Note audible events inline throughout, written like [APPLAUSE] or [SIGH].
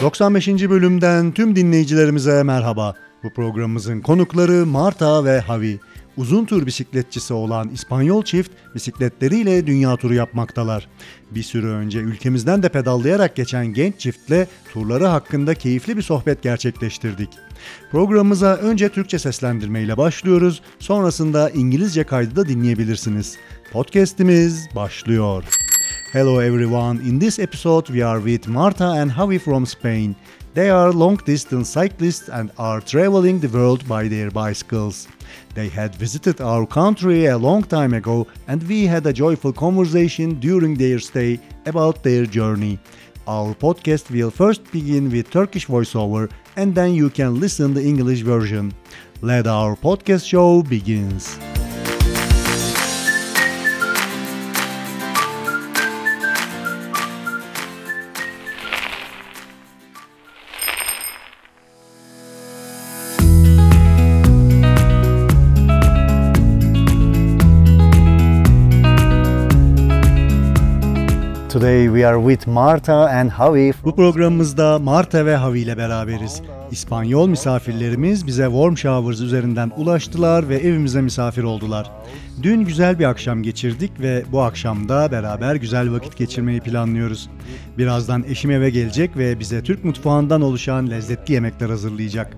95. bölümden tüm dinleyicilerimize merhaba. Bu programımızın konukları Marta ve Havi. Uzun tur bisikletçisi olan İspanyol çift bisikletleriyle dünya turu yapmaktalar. Bir süre önce ülkemizden de pedallayarak geçen genç çiftle turları hakkında keyifli bir sohbet gerçekleştirdik. Programımıza önce Türkçe seslendirmeyle başlıyoruz, sonrasında İngilizce kaydı da dinleyebilirsiniz. Podcast'imiz başlıyor. Hello everyone, in this episode we are with Marta and Javi from Spain. They are long distance cyclists and are traveling the world by their bicycles. They had visited our country a long time ago and we had a joyful conversation during their stay about their journey. Our podcast will first begin with Turkish voiceover and then you can listen the English version. Let our podcast show begins. Today we are with Marta and Javi. Bu programımızda Marta ve Javi ile beraberiz. İspanyol misafirlerimiz bize Warm Showers üzerinden ulaştılar ve evimize misafir oldular. Dün güzel bir akşam geçirdik ve bu akşamda beraber güzel vakit geçirmeyi planlıyoruz. Birazdan eşim eve gelecek ve bize Türk mutfağından oluşan lezzetli yemekler hazırlayacak.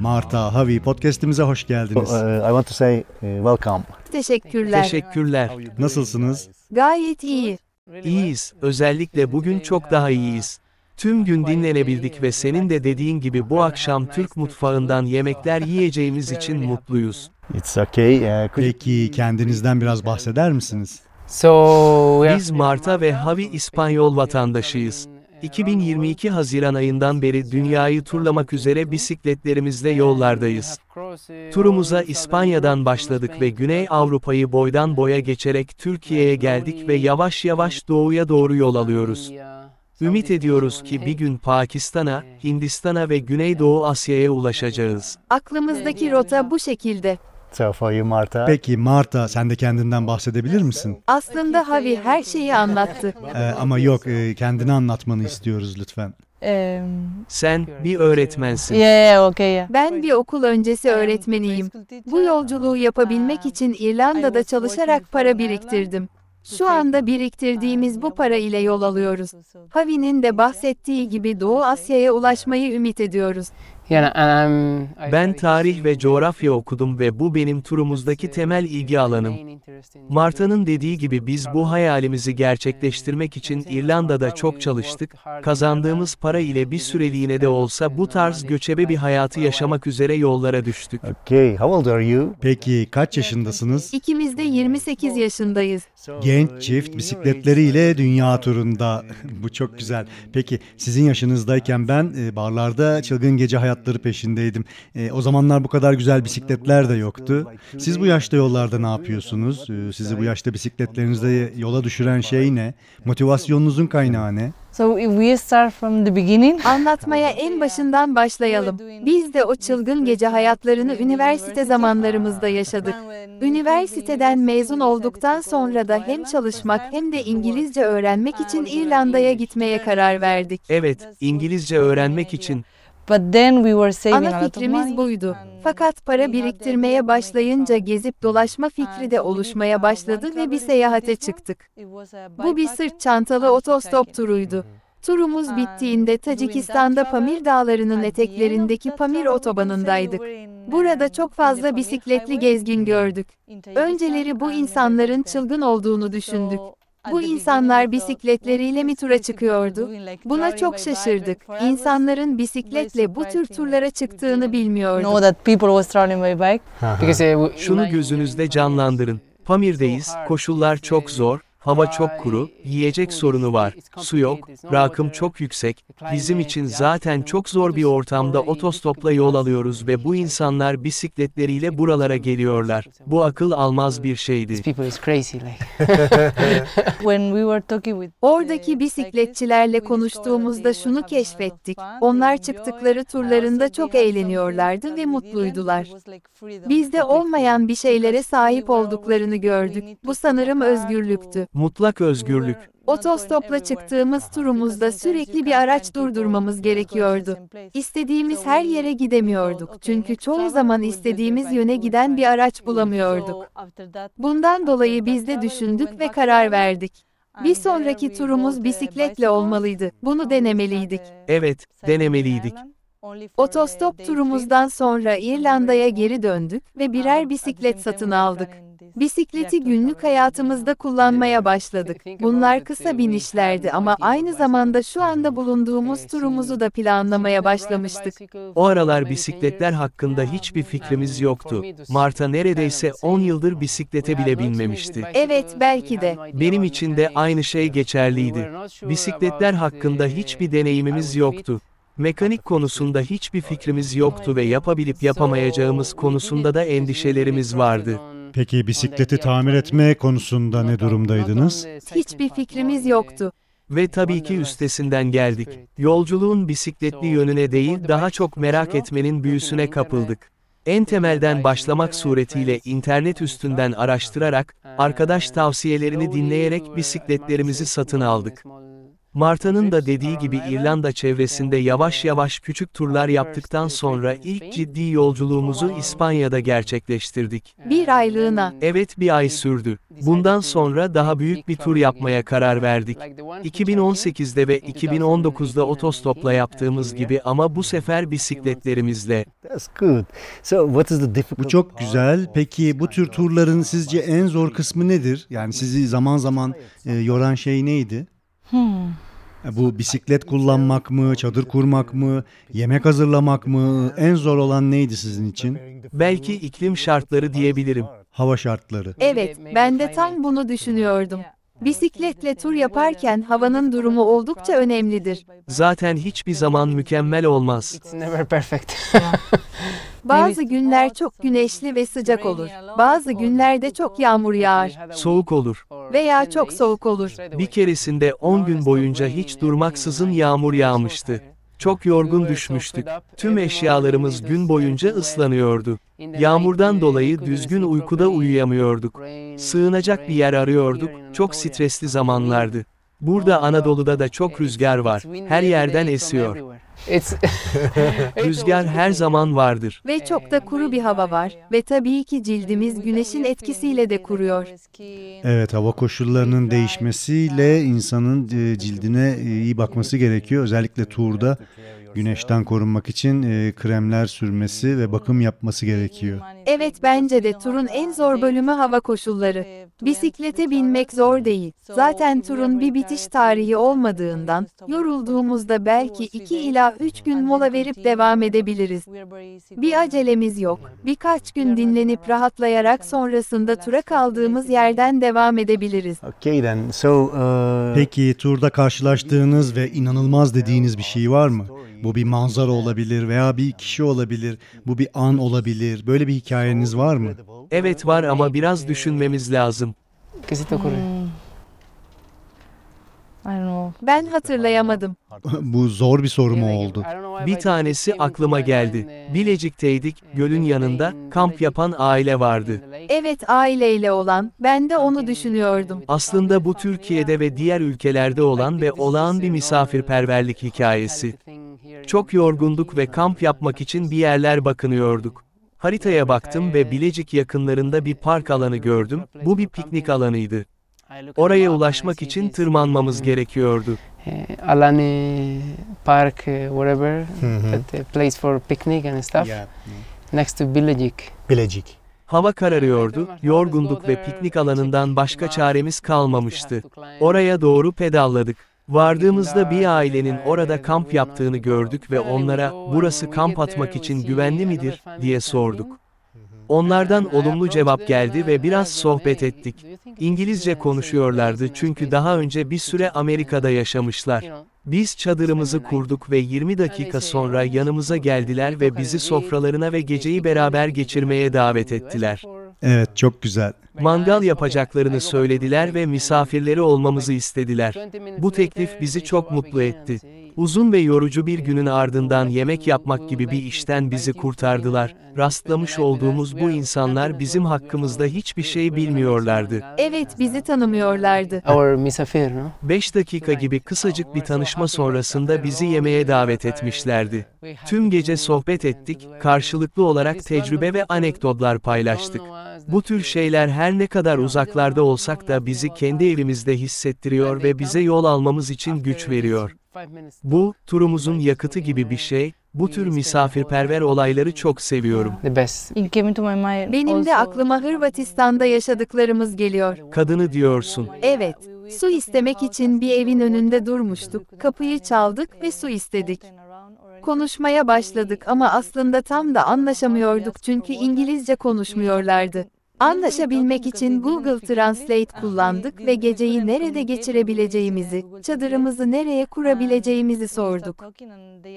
Marta, Javi podcast'imize hoş geldiniz. Uh, I want to say uh, welcome. Teşekkürler. Teşekkürler. Nasılsınız? Gayet iyi. İyiyiz. Özellikle bugün çok daha iyiyiz. Tüm gün dinlenebildik ve senin de dediğin gibi bu akşam Türk mutfağından yemekler yiyeceğimiz için mutluyuz. It's okay. Uh, Peki kendinizden biraz bahseder misiniz? So Biz Marta ve Havi İspanyol vatandaşıyız. 2022 Haziran ayından beri dünyayı turlamak üzere bisikletlerimizle yollardayız. Turumuza İspanya'dan başladık ve Güney Avrupa'yı boydan boya geçerek Türkiye'ye geldik ve yavaş yavaş doğuya doğru yol alıyoruz. Ümit ediyoruz ki bir gün Pakistan'a, Hindistan'a ve Güneydoğu Asya'ya ulaşacağız. Aklımızdaki rota bu şekilde. So for you, Marta. Peki Marta sen de kendinden bahsedebilir misin? Aslında Havi her şeyi anlattı. Ee, ama yok e, kendini anlatmanı istiyoruz lütfen. Sen bir öğretmensin. yeah, okay, yeah. Ben bir okul öncesi öğretmeniyim. Bu yolculuğu yapabilmek için İrlanda'da çalışarak para biriktirdim. Şu anda biriktirdiğimiz bu para ile yol alıyoruz. Havi'nin de bahsettiği gibi Doğu Asya'ya ulaşmayı ümit ediyoruz. Ben tarih ve coğrafya okudum ve bu benim turumuzdaki temel ilgi alanım. Marta'nın dediği gibi biz bu hayalimizi gerçekleştirmek için İrlanda'da çok çalıştık, kazandığımız para ile bir süreliğine de olsa bu tarz göçebe bir hayatı yaşamak üzere yollara düştük. Okay. How old are you? Peki kaç yaşındasınız? İkimiz de 28 yaşındayız. Genç çift bisikletleriyle dünya turunda. [LAUGHS] Bu çok güzel. Peki sizin yaşınızdayken ben e, barlarda çılgın gece hayatları peşindeydim. E, o zamanlar bu kadar güzel bisikletler de yoktu. Siz bu yaşta yollarda ne yapıyorsunuz? E, sizi bu yaşta bisikletlerinizde yola düşüren şey ne? Motivasyonunuzun kaynağı ne? So if we start from the beginning, Anlatmaya en başından başlayalım. Biz de o çılgın gece hayatlarını üniversite zamanlarımızda yaşadık. Üniversiteden mezun olduktan sonra da hem çalışmak hem de İngilizce öğrenmek için İrlanda'ya gitmeye karar verdik. Evet, İngilizce öğrenmek için but then we were saving a Ana lot of fikrimiz money. buydu. Fakat para biriktirmeye başlayınca gezip dolaşma fikri de oluşmaya başladı ve bir seyahate çıktık. Bu bir sırt çantalı otostop turuydu. Turumuz bittiğinde Tacikistan'da Pamir Dağları'nın eteklerindeki Pamir otobanındaydık. Burada çok fazla bisikletli gezgin gördük. Önceleri bu insanların çılgın olduğunu düşündük. Bu insanlar bisikletleriyle mi tura çıkıyordu? Buna çok şaşırdık. İnsanların bisikletle bu tür turlara çıktığını because uh, şunu gözünüzde canlandırın. Pamir'deyiz, koşullar çok zor, hava çok kuru, yiyecek sorunu var, su yok, rakım çok yüksek. Bizim için zaten çok zor bir ortamda otostopla yol alıyoruz ve bu insanlar bisikletleriyle buralara geliyorlar. Bu akıl almaz bir şeydi. [LAUGHS] [LAUGHS] Oradaki bisikletçilerle konuştuğumuzda şunu keşfettik. Onlar çıktıkları turlarında çok eğleniyorlardı ve mutluydular. Bizde olmayan bir şeylere sahip olduklarını gördük. Bu sanırım özgürlüktü. Mutlak özgürlük. Otostopla çıktığımız turumuzda sürekli bir araç durdurmamız gerekiyordu. İstediğimiz her yere gidemiyorduk çünkü çoğu zaman istediğimiz yöne giden bir araç bulamıyorduk. Bundan dolayı biz de düşündük ve karar verdik. Bir sonraki turumuz bisikletle olmalıydı. Bunu denemeliydik. Evet, denemeliydik. Otostop turumuzdan sonra İrlanda'ya geri döndük ve birer bisiklet satın aldık. Bisikleti günlük hayatımızda kullanmaya başladık. Bunlar kısa binişlerdi ama aynı zamanda şu anda bulunduğumuz turumuzu da planlamaya başlamıştık. O aralar bisikletler hakkında hiçbir fikrimiz yoktu. Marta neredeyse 10 yıldır bisiklete bile binmemişti. Evet, belki de. Benim için de aynı şey geçerliydi. Bisikletler hakkında hiçbir deneyimimiz yoktu. Mekanik konusunda hiçbir fikrimiz yoktu ve yapabilip yapamayacağımız konusunda da endişelerimiz vardı. Peki bisikleti tamir etme konusunda ne durumdaydınız? Hiçbir fikrimiz yoktu. Ve tabii ki üstesinden geldik. Yolculuğun bisikletli yönüne değil daha çok merak etmenin büyüsüne kapıldık. En temelden başlamak suretiyle internet üstünden araştırarak, arkadaş tavsiyelerini dinleyerek bisikletlerimizi satın aldık. Marta'nın da dediği gibi İrlanda çevresinde yavaş yavaş küçük turlar yaptıktan sonra ilk ciddi yolculuğumuzu İspanya'da gerçekleştirdik. Bir aylığına. Evet bir ay sürdü. Bundan sonra daha büyük bir tur yapmaya karar verdik. 2018'de ve 2019'da otostopla yaptığımız gibi ama bu sefer bisikletlerimizle. That's good. So what is the difficult Bu çok güzel. Peki bu tür turların sizce en zor kısmı nedir? Yani sizi zaman zaman e, yoran şey neydi? Hmm. E, Bu bisiklet kullanmak mı, çadır kurmak mı, yemek hazırlamak mı? En zor olan neydi sizin için? Belki iklim şartları diyebilirim. Hava şartları. Evet, ben de tam bunu düşünüyordum. Bisikletle tur yaparken havanın durumu oldukça önemlidir. Zaten hiçbir zaman mükemmel olmaz. [LAUGHS] Bazı günler çok güneşli ve sıcak olur. Bazı günlerde çok yağmur yağar Soğuk olur. veya çok soğuk olur. Bir keresinde 10 gün boyunca hiç durmaksızın yağmur yağmıştı. Çok yorgun düşmüştük. Tüm eşyalarımız gün boyunca ıslanıyordu. Yağmurdan dolayı düzgün uykuda uyuyamıyorduk. Sığınacak bir yer arıyorduk. Çok stresli zamanlardı. Burada Anadolu'da da çok rüzgar var. Her yerden esiyor. [LAUGHS] [LAUGHS] Rüzgar her zaman vardır. Ve çok da kuru bir hava var ve tabii ki cildimiz güneşin etkisiyle de kuruyor. Evet, hava koşullarının değişmesiyle insanın e, cildine e, iyi bakması gerekiyor. Özellikle turda güneşten korunmak için e, kremler sürmesi ve bakım yapması gerekiyor. Evet bence de turun en zor bölümü hava koşulları. Bisiklete binmek zor değil. Zaten turun bir bitiş tarihi olmadığından, yorulduğumuzda belki 2 ila 3 gün mola verip devam edebiliriz. Bir acelemiz yok. Birkaç gün dinlenip rahatlayarak sonrasında tura kaldığımız yerden devam edebiliriz. Okay then. So uh, Peki turda karşılaştığınız ve inanılmaz dediğiniz bir şey var mı? Bu bir manzara olabilir veya bir kişi olabilir, bu bir an olabilir. Böyle bir hikayeniz var mı? Evet var ama biraz düşünmemiz lazım. Hmm. Ben hatırlayamadım. bu zor bir soru mu oldu? Bir tanesi aklıma geldi. Bilecik'teydik, gölün yanında, kamp yapan aile vardı. Evet aileyle olan, ben de onu düşünüyordum. Aslında bu Türkiye'de ve diğer ülkelerde olan ve olağan bir misafirperverlik hikayesi. Çok yorgunduk ve kamp yapmak için bir yerler bakınıyorduk. Haritaya baktım ve Bilecik yakınlarında bir park alanı gördüm. Bu bir piknik alanıydı. Oraya ulaşmak için tırmanmamız gerekiyordu. Eh, Alani Park, eh, whatever, that uh, place for picnic and stuff, next to Bilecik. Bilecik. Hava kararıyordu, yorgunduk ve piknik alanından başka çaremiz kalmamıştı. Oraya doğru pedalladık. Vardığımızda bir ailenin orada kamp yaptığını gördük ve onlara, burası kamp atmak için güvenli midir, diye sorduk. Onlardan olumlu cevap geldi ve biraz sohbet ettik. İngilizce konuşuyorlardı çünkü daha önce bir süre Amerika'da yaşamışlar. Biz çadırımızı kurduk ve 20 dakika sonra yanımıza geldiler ve bizi sofralarına ve geceyi beraber geçirmeye davet ettiler. Evet, çok güzel. Mangal yapacaklarını söylediler ve misafirleri olmamızı istediler. Bu teklif bizi çok mutlu etti. Uzun ve yorucu bir günün ardından yemek yapmak gibi bir işten bizi kurtardılar. Rastlamış olduğumuz bu insanlar bizim hakkımızda hiçbir şey bilmiyorlardı. Evet bizi tanımıyorlardı. Our misafir, no? 5 dakika gibi kısacık bir tanışma sonrasında bizi yemeğe davet etmişlerdi. Tüm gece sohbet ettik, karşılıklı olarak tecrübe ve anekdotlar paylaştık. Bu tür şeyler her ne kadar uzaklarda olsak da bizi kendi evimizde hissettiriyor ve bize yol almamız için güç veriyor. Bu, turumuzun yakıtı gibi bir şey, bu tür misafirperver olayları çok seviyorum. Benim de aklıma Hırvatistan'da yaşadıklarımız geliyor. Kadını diyorsun. Evet, su istemek için bir evin önünde durmuştuk. Kapıyı çaldık ve su istedik. Konuşmaya başladık ama aslında tam da anlaşamıyorduk çünkü İngilizce konuşmuyorlardı. Anlaşabilmek için Google Translate kullandık ve geceyi nerede geçirebileceğimizi, çadırımızı nereye kurabileceğimizi sorduk.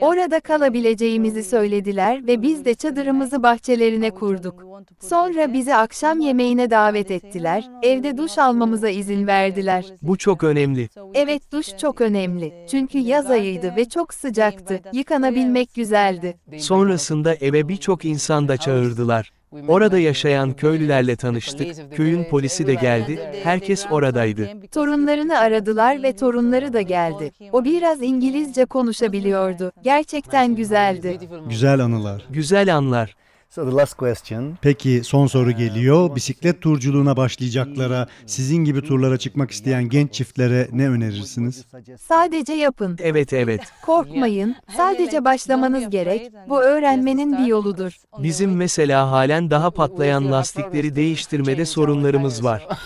Orada kalabileceğimizi söylediler ve biz de çadırımızı bahçelerine kurduk. Sonra bizi akşam yemeğine davet ettiler, evde duş almamıza izin verdiler. Bu çok önemli. Evet duş çok önemli. Çünkü yaz ayıydı ve çok sıcaktı. Yıkanabilmek güzeldi. Sonrasında eve birçok insan da çağırdılar. Orada yaşayan köylülerle tanıştık, köyün polisi de geldi, herkes oradaydı. Torunlarını aradılar ve torunları da geldi. O biraz İngilizce konuşabiliyordu. Gerçekten güzeldi. Güzel anılar. Güzel anlar. So the last question. Peki son soru geliyor. Bisiklet turculuğuna başlayacaklara, sizin gibi turlara çıkmak isteyen genç çiftlere ne önerirsiniz? Sadece yapın. Evet evet. [LAUGHS] Korkmayın. Sadece başlamanız gerek. Bu öğrenmenin bir yoludur. Bizim mesela halen daha patlayan lastikleri değiştirmede sorunlarımız var. [LAUGHS]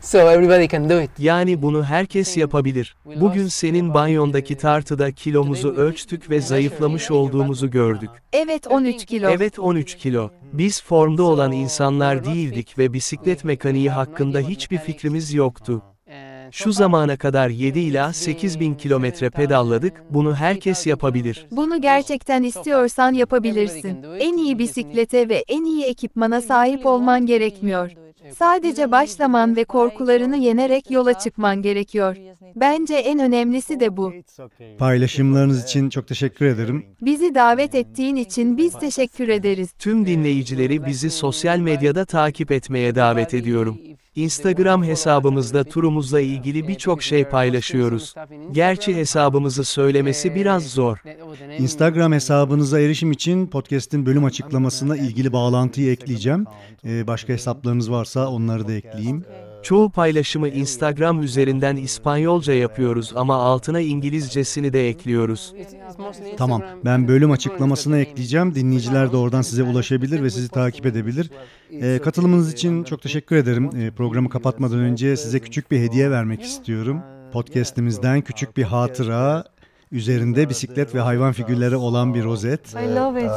So everybody can do it. Yani bunu herkes yapabilir. Bugün senin banyondaki tartıda kilomuzu ölçtük ve zayıflamış olduğumuzu gördük. Evet 13 kilo. Evet 13 kilo. Biz formda olan insanlar değildik ve bisiklet mekaniği hakkında hiçbir fikrimiz yoktu. Şu zamana kadar 7 ila 8 bin kilometre pedalladık, bunu herkes yapabilir. Bunu gerçekten istiyorsan yapabilirsin. En iyi bisiklete ve en iyi ekipmana sahip olman gerekmiyor. Sadece başlaman ve korkularını yenerek yola çıkman gerekiyor. Bence en önemlisi de bu. Paylaşımlarınız için çok teşekkür ederim. Bizi davet ettiğin için biz teşekkür ederiz. Tüm dinleyicileri bizi sosyal medyada takip etmeye davet ediyorum. Instagram hesabımızda turumuzla ilgili birçok şey paylaşıyoruz. Gerçi hesabımızı söylemesi biraz zor. Instagram hesabınıza erişim için podcast'in bölüm açıklamasına ilgili bağlantıyı ekleyeceğim. Ee, başka hesaplarınız varsa onları da ekleyeyim. Çoğu paylaşımı Instagram üzerinden İspanyolca yapıyoruz ama altına İngilizcesini de ekliyoruz. Tamam, ben bölüm açıklamasına ekleyeceğim. Dinleyiciler de oradan size ulaşabilir ve sizi takip edebilir. Ee, katılımınız için çok teşekkür ederim. Ee, programı kapatmadan önce size küçük bir hediye vermek istiyorum. Podcast'imizden küçük bir hatıra, üzerinde bisiklet ve hayvan figürleri olan bir rozet. I love it.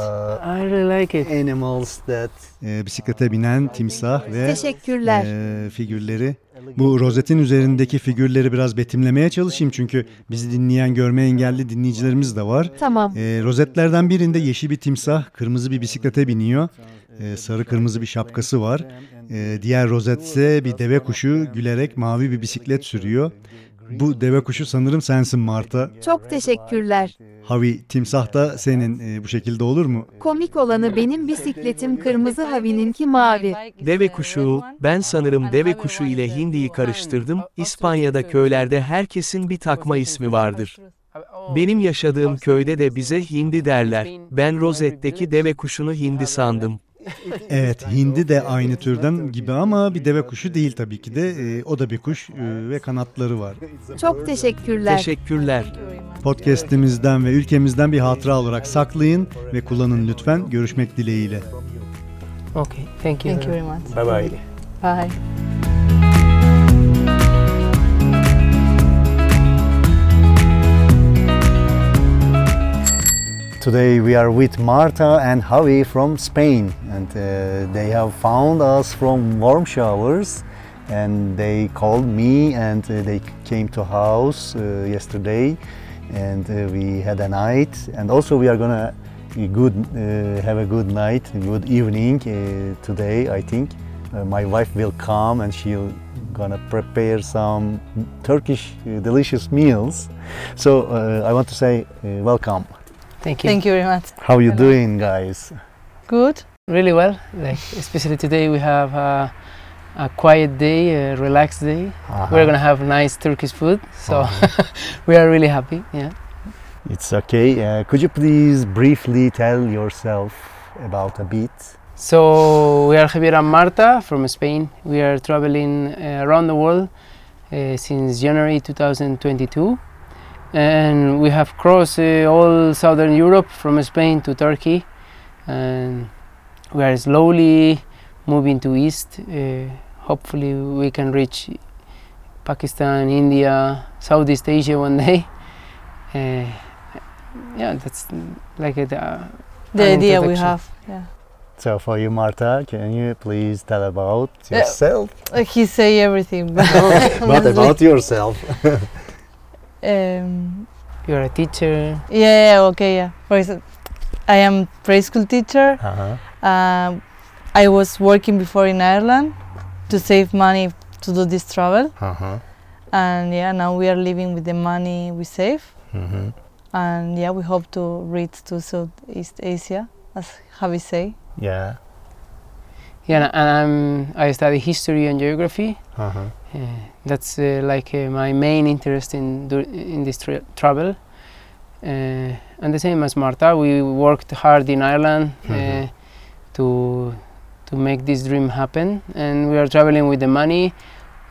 I really like it. Animals that Ee, bisiklete binen timsah ve Teşekkürler. e, figürleri. Bu rozetin üzerindeki figürleri biraz betimlemeye çalışayım çünkü bizi dinleyen görme engelli dinleyicilerimiz de var. Tamam. Ee, rozetlerden birinde yeşil bir timsah kırmızı bir bisiklete biniyor. Ee, sarı kırmızı bir şapkası var. Ee, diğer rozet ise bir deve kuşu gülerek mavi bir bisiklet sürüyor. Bu deve kuşu sanırım sensin Marta. Çok teşekkürler. Havi timsah da senin Ee, bu şekilde olur mu? Komik olanı benim bisikletim kırmızı Havi'ninki mavi. Deve kuşu, ben sanırım deve kuşu ile hindiyi karıştırdım. İspanya'da köylerde herkesin bir takma ismi vardır. Benim yaşadığım köyde de bize hindi derler. Ben rozetteki deve kuşunu hindi sandım. Evet, hindi de aynı türden gibi ama bir deve kuşu değil tabii ki de. Ee, o da bir kuş ee, ve kanatları var. Çok teşekkürler. Teşekkürler. Podcast'imizden ve ülkemizden bir hatıra olarak saklayın ve kullanın lütfen. Görüşmek dileğiyle. Okay, thank you. Thank you very much. bye bye. Bye. Today we are with Marta and Javi from Spain, and uh, they have found us from warm showers, and they called me and uh, they came to house uh, yesterday, and uh, we had a night, and also we are gonna good uh, have a good night, good evening uh, today. I think my wife will come and she'll gonna prepare some Turkish delicious meals. So I want to say welcome. Thank you. Thank you very much. How you Hello. doing, guys? Good. Really well. Like especially today we have a, a quiet day, a relaxed day. We're gonna have nice Turkish food, so Uh-huh. [LAUGHS] we are really happy. Yeah. It's okay. Uh, could you please briefly tell yourself about a bit? So we are Javier and Marta from Spain. We are traveling uh, around the world uh, since January 2022, and we have crossed uh, all southern Europe from Spain to Turkey, and we are slowly moving to east. Uh, hopefully, we can reach Pakistan, India, Southeast Asia one [LAUGHS] day. Uh, yeah, that's like it. Uh, The idea we have. Yeah. So for you, Marta, can you please tell about yourself? Uh, He say everything, but [LAUGHS] What [LAUGHS] about yourself? Um, you're a teacher. yeah, yeah, okay, yeah. For example, I am preschool teacher. Uh-huh. Um, I was working before in Ireland to save money to do this travel, Uh-huh. and yeah, now we are living with the money we save, Mm-hmm. and yeah, we hope to reach to Southeast Asia, as Javi say. Yeah. Yeah, and I'm, I study history and geography. Uh-huh. That's uh, like uh, my main interest in in this tra- travel. Uh, and the same as Marta, we worked hard in Ireland uh, Mhm. to to make this dream happen, and we are traveling with the money,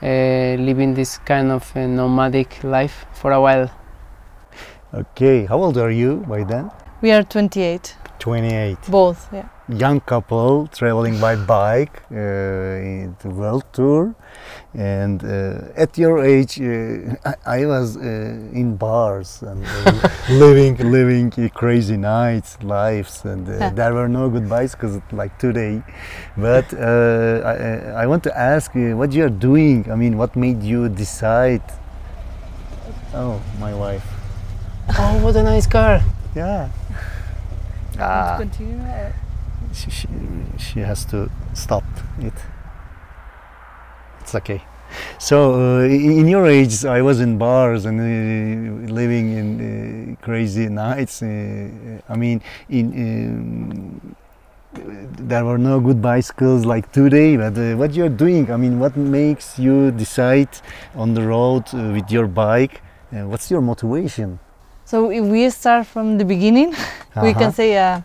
uh, living this kind of uh, nomadic life for a while. Okay. How old are you by then? We are 28, 28. both. Yeah. Young couple traveling by bike uh, in the world tour, and uh, at your age, uh, I, I was uh, in bars and uh, [LAUGHS] living living uh, crazy nights, lives, and uh, [LAUGHS] there were no good bicycles like today. But uh, I, I want to ask what you are doing. I mean, what made you decide? Oh, my wife. oh, what a nice car! Yeah. Ah. Continue. she, she, she has to stop it. It's okay. So, uh, in your age, I was in bars and uh, living in uh, crazy nights. Uh, I mean, in um, there were no good bicycles like today. But uh, what you're doing? I mean, what makes you decide on the road uh, with your bike? Uh, what's your motivation? So if we start from the beginning, [LAUGHS] we Uh-huh. can say uh,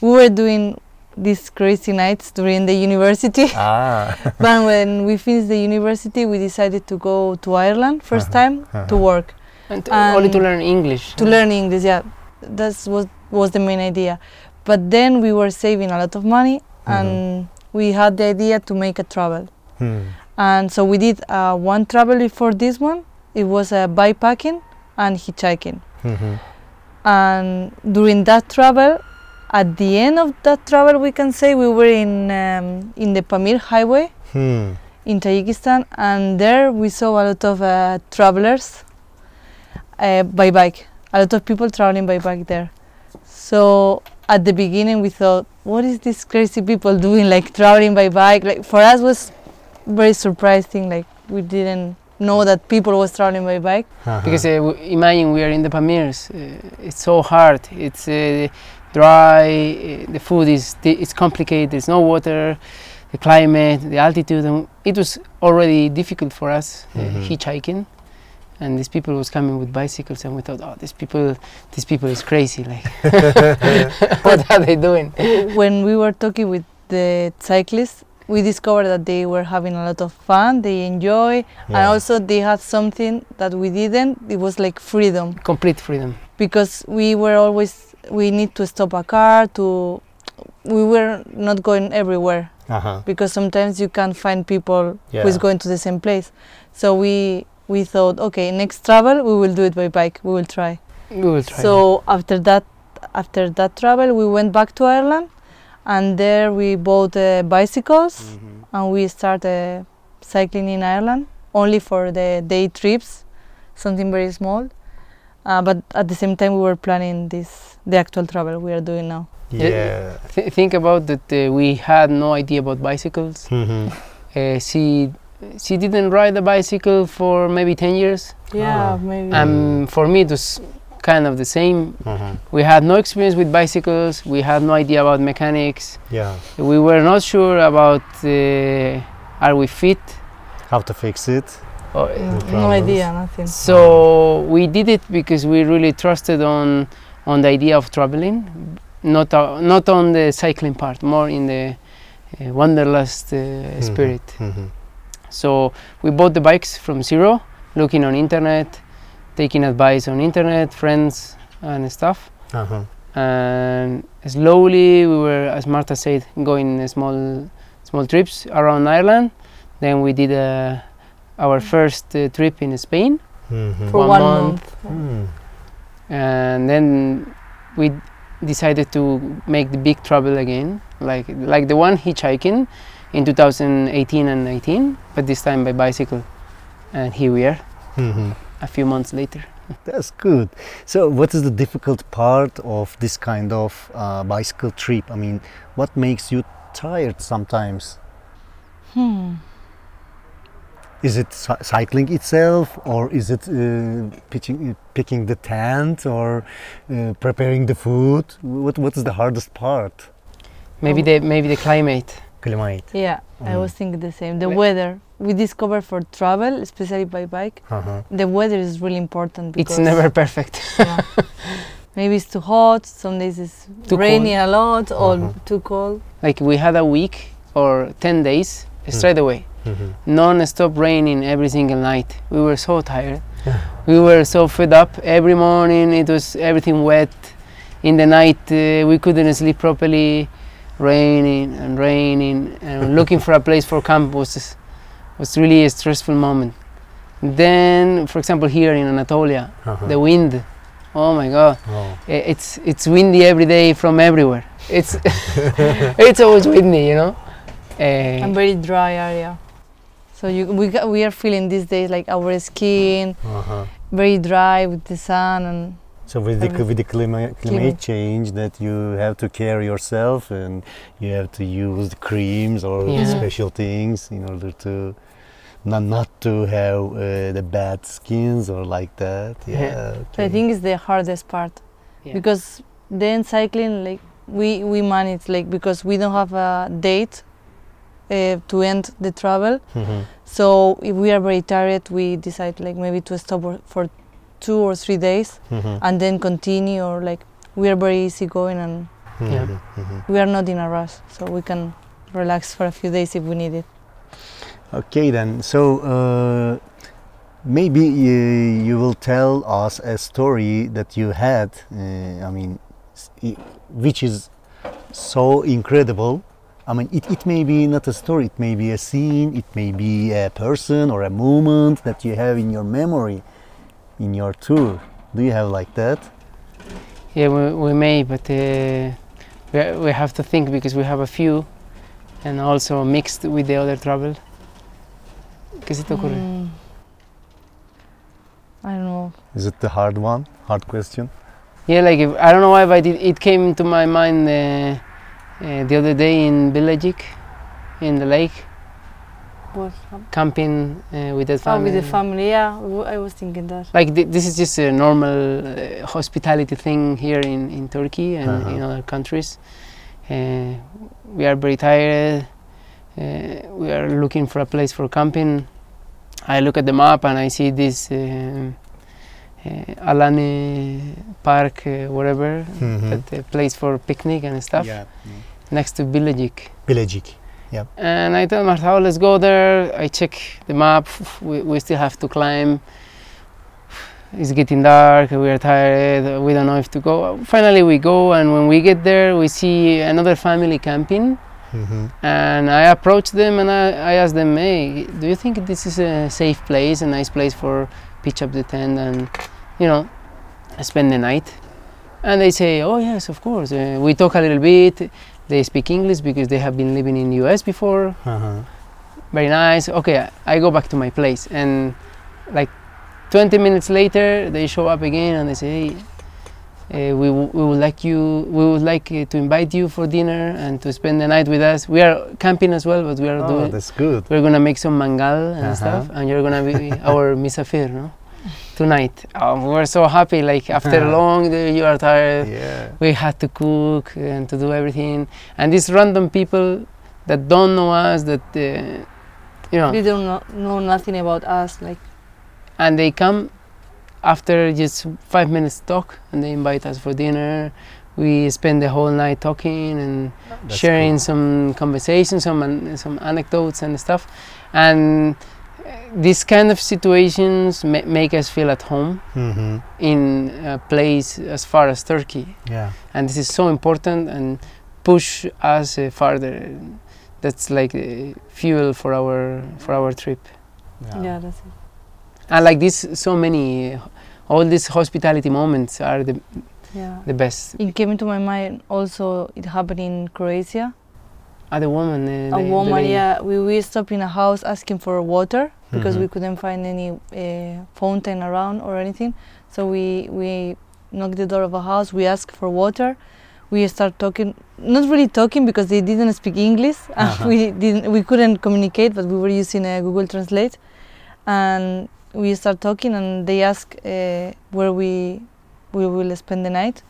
we were doing these crazy nights during the university. [LAUGHS] Ah. [LAUGHS] but when we finished the university, we decided to go to Ireland 1st Uh-huh, time to uh-huh. work, And to- only to learn English. to learn English. Yeah, that's what was the main idea. But then we were saving a lot of money, and we had the idea to make a travel. Hmm. And so we did uh, one travel before this one. It was a uh, bikepacking and hitchhiking. Mhm. and during that travel at the end of that travel we can say we were in um, in the Pamir highway Hmm. in Tajikistan and there we saw a lot of uh, travelers uh, by bike a lot of people traveling by bike there so at the beginning we thought what is these crazy people doing like traveling by bike like for us was very surprising like we didn't know that people was traveling by bike Uh-huh. Because uh, w- imagine we are in the Pamirs. Uh, it's so hard. It's uh, dry. Uh, the food is di- it's complicated. There's no water. The climate, the altitude, and it was already difficult for us uh, Mhm. hitchhiking. And these people was coming with bicycles, and we thought, oh, these people, these people is crazy. Like, [LAUGHS] [LAUGHS] what are they doing? when we were talking with the cyclists, we discovered that they were having a lot of fun, they enjoy, and also they had something that we didn't. It was like freedom Complete freedom. because we were always we need to stop a car to. We were not going everywhere Uh-huh. because sometimes you can't find people Yeah. who is going to the same place. So we we thought, okay, next travel we will do it by bike. We will try. We will try. So after that, after that travel, we went back to Ireland, and there we bought uh, bicycles, Mm-hmm. and we started cycling in Ireland only for the day trips, something very small. Uh, but at the same time, we were planning this the actual travel we are doing now. Yeah. Th- think about that. Uh, we had no idea about bicycles. Mm-hmm. uh, see she didn't ride a bicycle for maybe 10 years. Yeah, Ah. maybe. And for me, it was kind of the same. Uh-huh. We had no experience with bicycles. We had no idea about mechanics. Yeah. We were not sure about uh, are we fit. How to fix it? Or, no, no idea, nothing. so we did it because we really trusted on on the idea of traveling, not uh, not on the cycling part, more in the uh, wanderlust uh, spirit. Mm-hmm. So we bought the bikes from zero, looking on internet, taking advice on internet, friends and stuff. Uh-huh. And slowly we were, as Marta said, going small small trips around Ireland. Then we did uh, our first uh, trip in Spain, Mm-hmm. For one one, month. month. Mm. and then we decided to make the big travel again, like like the one hitchhiking in 2018 and 19, but this time by bicycle. And here we are, Mm-hmm. A few months later. That's good. So, what is the difficult part of this kind of uh, bicycle trip? I mean, what makes you tired sometimes? Hmm. Is it cycling itself, or is it uh, pitching, uh, picking the tent, or uh, preparing the food? What What is the hardest part? Maybe Um, the maybe the climate. Climate. Yeah, I Mm. was thinking the same. The weather we discovered for travel, especially by bike. Uh-huh. The weather is really important because It's never perfect. yeah. maybe it's too hot. Some days it's Too raining a lot or Uh-huh. too cold. like we had a week or 10 days straight away, Mm-hmm. non-stop raining every single night. We were so tired. we were so fed up. Every morning it was everything wet. In the night uh, we couldn't sleep properly. Raining and raining and looking for a place for camp was was really a stressful moment. Then, for example, here in Anatolia, Uh-huh. the wind. Oh my God! Oh. It's it's windy every day from everywhere. It's [LAUGHS] it's always windy, you know. Uh, and very dry area. So you, we got, we are feeling these days like our skin Uh-huh. very dry with the sun and So with the, with the clima- climate Climate. change that you have to care yourself and you have to use the creams or Yeah. special things in order to not, not to have uh, the bad skins or like that. Yeah. Yeah. so I think it's the hardest part Yeah. because then cycling like we we manage like because we don't have a date uh, to end the travel. Mhm. So if we are very tired, we decide like maybe to stop or- for two or three days Mhm. and then continue or like we are very easy going and Yeah. Mhm. Mhm. we are not in a rush so we can relax for a few days if we need it. Okay, then. So uh, maybe you, you will tell us a story that you had. Uh, I mean, which is so incredible. I mean, it, it may be not a story. It may be a scene. It may be a person or a moment that you have in your memory, in your tour. Do you have like that? yeah, we, we may, but uh, we, we have to think because we have a few, and also mixed with the other travel. ¿Qué se te ocurre? Mm. I don't know. Is it the hard one? Hard question? Yeah, like if, I don't know why, but it, it came to my mind uh, uh, the other day in Bilecik, in the lake, What? camping uh, with the family. Oh, family. with the family, yeah. w- I was thinking that. like th- this is just a normal uh, hospitality thing here in, in Turkey and Uh-huh. in other countries. Uh, we are very tired. Uh, we are looking for a place for camping. I look at the map and I see this um, uh, Alane Park, uh, whatever, Mhm. that uh, place for picnic and stuff, Yeah. next to Bilecik. Bilecik. And I tell Marta, oh, let's go there. I check the map. We, we still have to climb. It's getting dark. We are tired. We don't know if to go. Finally, we go, and when we get there, we see another family camping. Mhm. And I approach them and I, I ask them, hey, do you think this is a safe place, a nice place for pitch up the tent and, you know, spend the night? And they say, oh yes, of course. Uh, we talk a little bit. They speak English because they have been living in US before. Uh-huh. Very nice. Okay, I go back to my place and like 20 minutes later they show up again and they say, hey, Uh, we, w- we would like you. We would like uh, to invite you for dinner and to spend the night with us. We are camping as well, but we are Oh, doing. that's good. We're gonna make some mangal and Uh-huh. stuff, and you're gonna be [LAUGHS] our misafir, no? Tonight. Um, we're so happy. Like after a long day, you are tired. Yeah. We had to cook and to do everything, and these random people that don't know us, that uh, you know, They don't know, know nothing about us. Like and they come after just five minutes talk, and they invite us for dinner. We spend the whole night talking and That's sharing good. some conversations, some an- some anecdotes and stuff, and these kind of situations ma- make us feel at home Mhm. in a place as far as Turkey, Yeah. and this is so important and push us uh, farther. That's like uh, fuel for our for our trip. yeah, that's it. And like this, so many, uh, all these hospitality moments are the Yeah. the best. It came to my mind also. It happened in Croatia. Other woman, uh, a the- the woman, lady. yeah, we, we stopped in a house asking for water because Mhm. we couldn't find any uh, fountain around or anything. So we we knocked the door of a house. We asked for water. We start talking, not really talking because they didn't speak English. [LAUGHS] Uh-huh. we didn't, we couldn't communicate, but we were using uh, Google Translate, and we start talking. And they ask uh, where we we will spend the night,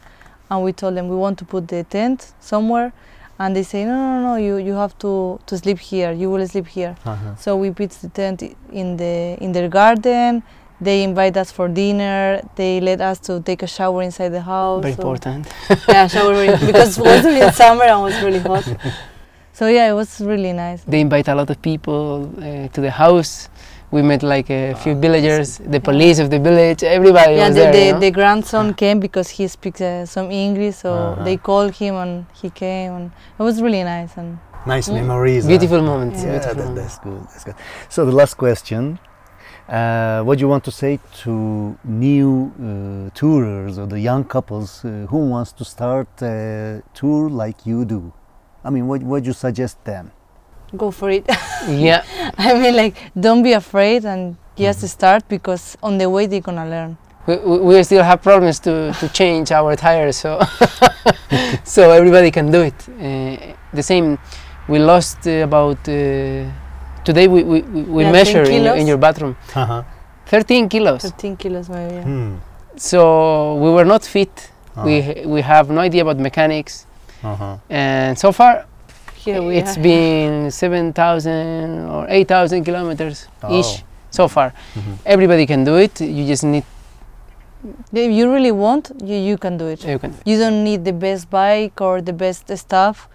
and we told them we want to put the tent somewhere and they say no no no you you have to to sleep here. You will sleep here. Uh-huh. so we pitched the tent in the in their garden. They invite us for dinner. They let us to take a shower inside the house. Very so- important. [LAUGHS] yeah shower because it was in [LAUGHS] summer and it was really hot. [LAUGHS] So yeah it was really nice. They invite a lot of people uh, to the house. We met like a few villagers, the police of the village, everybody yeah was the, there. the, you know? the grandson came because he speaks uh, some english so Uh-huh. they called him and he came and it was really nice and Nice Mm. memories. huh? beautiful moments. Yeah, beautiful that, moments. that's good. That's good. So the last question: uh, What do you want to say to new uh, tourers or the young couples uh, who wants to start a tour like you do? I mean, what would you suggest them? Go for it [LAUGHS] Yeah, I mean, like, don't be afraid and just Mhm. start because on the way they're gonna learn. we, we, we still have problems to, to change our tires, so [LAUGHS] so everybody can do it. Uh, the same, we lost uh, about uh, today. We we, we we Yeah, measure in, your- in your bathroom, Uh-huh. 13 kilos. 13 kilos, maybe. Yeah. Hmm. So we were not fit. Uh, We we have no idea about mechanics, uh-huh. and so far Here we it's are. been 7,000 or 8,000 kilometers each Oh. so far. Mhm. Everybody can do it. You just need If you really want, you, you can do it. you can. You don't need the best bike or the best stuff.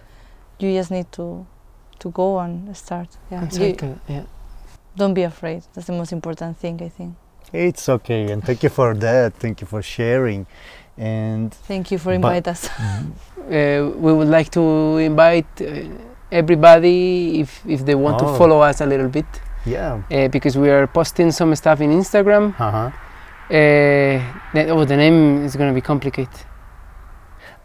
You just need to to go and start. Yeah. and You- yeah. don't be afraid. That's the most important thing, I think. It's okay, and thank you for that. Thank you for sharing. And Thank you for But- inviting us. [LAUGHS] [LAUGHS] Uh, we would like to invite uh, everybody if, if they want Oh. to follow us a little bit yeah, uh, because we are posting some stuff in Instagram. uh-huh. Uh, the, oh, the name is going to be complicated.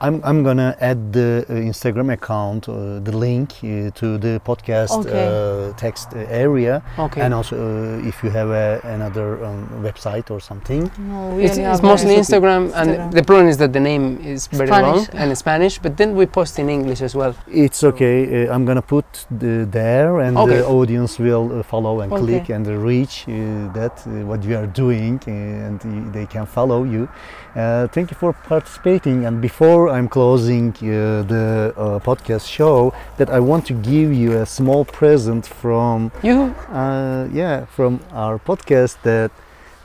I'm, I'm gonna add the uh, Instagram account, uh, the link uh, to the podcast Okay. uh, text uh, area, Okay. and also uh, if you have a, another um, website or something. No, we It's, it's mostly the- Instagram, and the problem is that the name is very long and in Spanish, but then we post in English as well. It's okay. Uh, I'm gonna put the, there, and Okay. the audience will uh, follow and Okay. click and uh, reach uh, that uh, what you are doing, uh, and uh, they can follow you. Uh, thank you for participating. And before I'm closing uh, the uh, podcast show, that I want to give you a small present from You uh, yeah from our podcast. That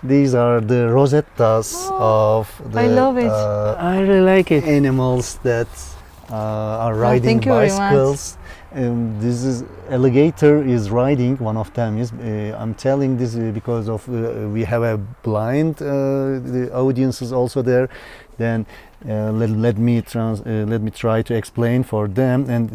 these are the rosettas of the I love it. uh, I really like it. animals that uh, are riding you very much. bicycles. Um, this is alligator is riding. One of them is. Uh, I'm telling this uh, because of uh, we have a blind. Uh, the audience is also there. Then uh, let, let me trans, uh, let me try to explain for them. And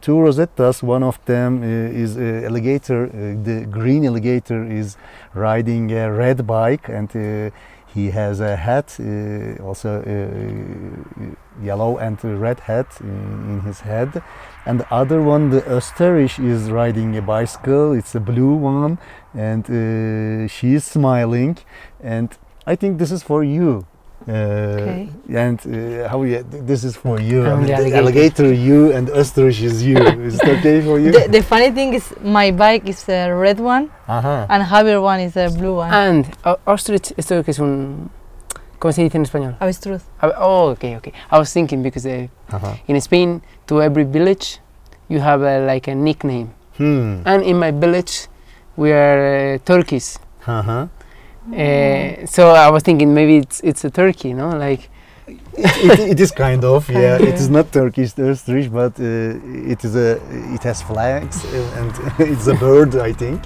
two Rosettas. One of them is alligator. The green alligator is riding a red bike and. He has a hat, uh, also uh, yellow and red hat in, in his head. And the other one, the ostrich, is riding a bicycle. It's a blue one, and uh, she is smiling. And I think this is for you. Uh, Okay. And uh, how you, this is for you. I'm mean, the the alligator. alligator you and ostrich is you. [LAUGHS] is it okay for you? The, the funny thing is, my bike is a red one, Ajá. and Javier one is a blue one. And uh, ostrich, esto que es un... ¿Cómo se dice en español? Avestruz. Oh, okay, okay. I was thinking because uh, Ajá. in Spain, to every village, you have uh, like a nickname. Hmm. And in my village, we are uh, turkeys. Ajá. Uh, so I was thinking maybe it's it's a turkey, no? Like it, it, it is kind of [LAUGHS] yeah. Kind It is of. not Turkish ostrich, but uh, it is a it has flags uh, and [LAUGHS] it's a bird, I think.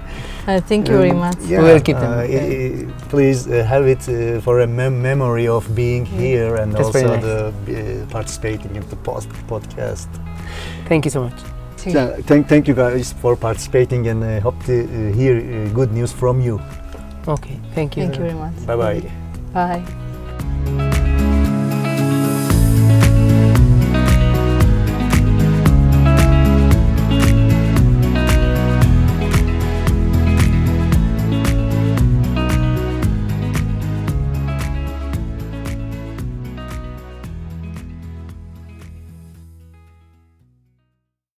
Uh, thank you very Um, much. Yeah, We'll keep them. uh, i- i- please uh, have it uh, for a mem- memory of being here and That's also nice. the uh, participating in the post podcast. thank you so much. Sí. Yeah, thank, thank you guys for participating and uh, hope to uh, hear uh, good news from you. Okay, thank you. Thank you very much. Bye bye. Bye.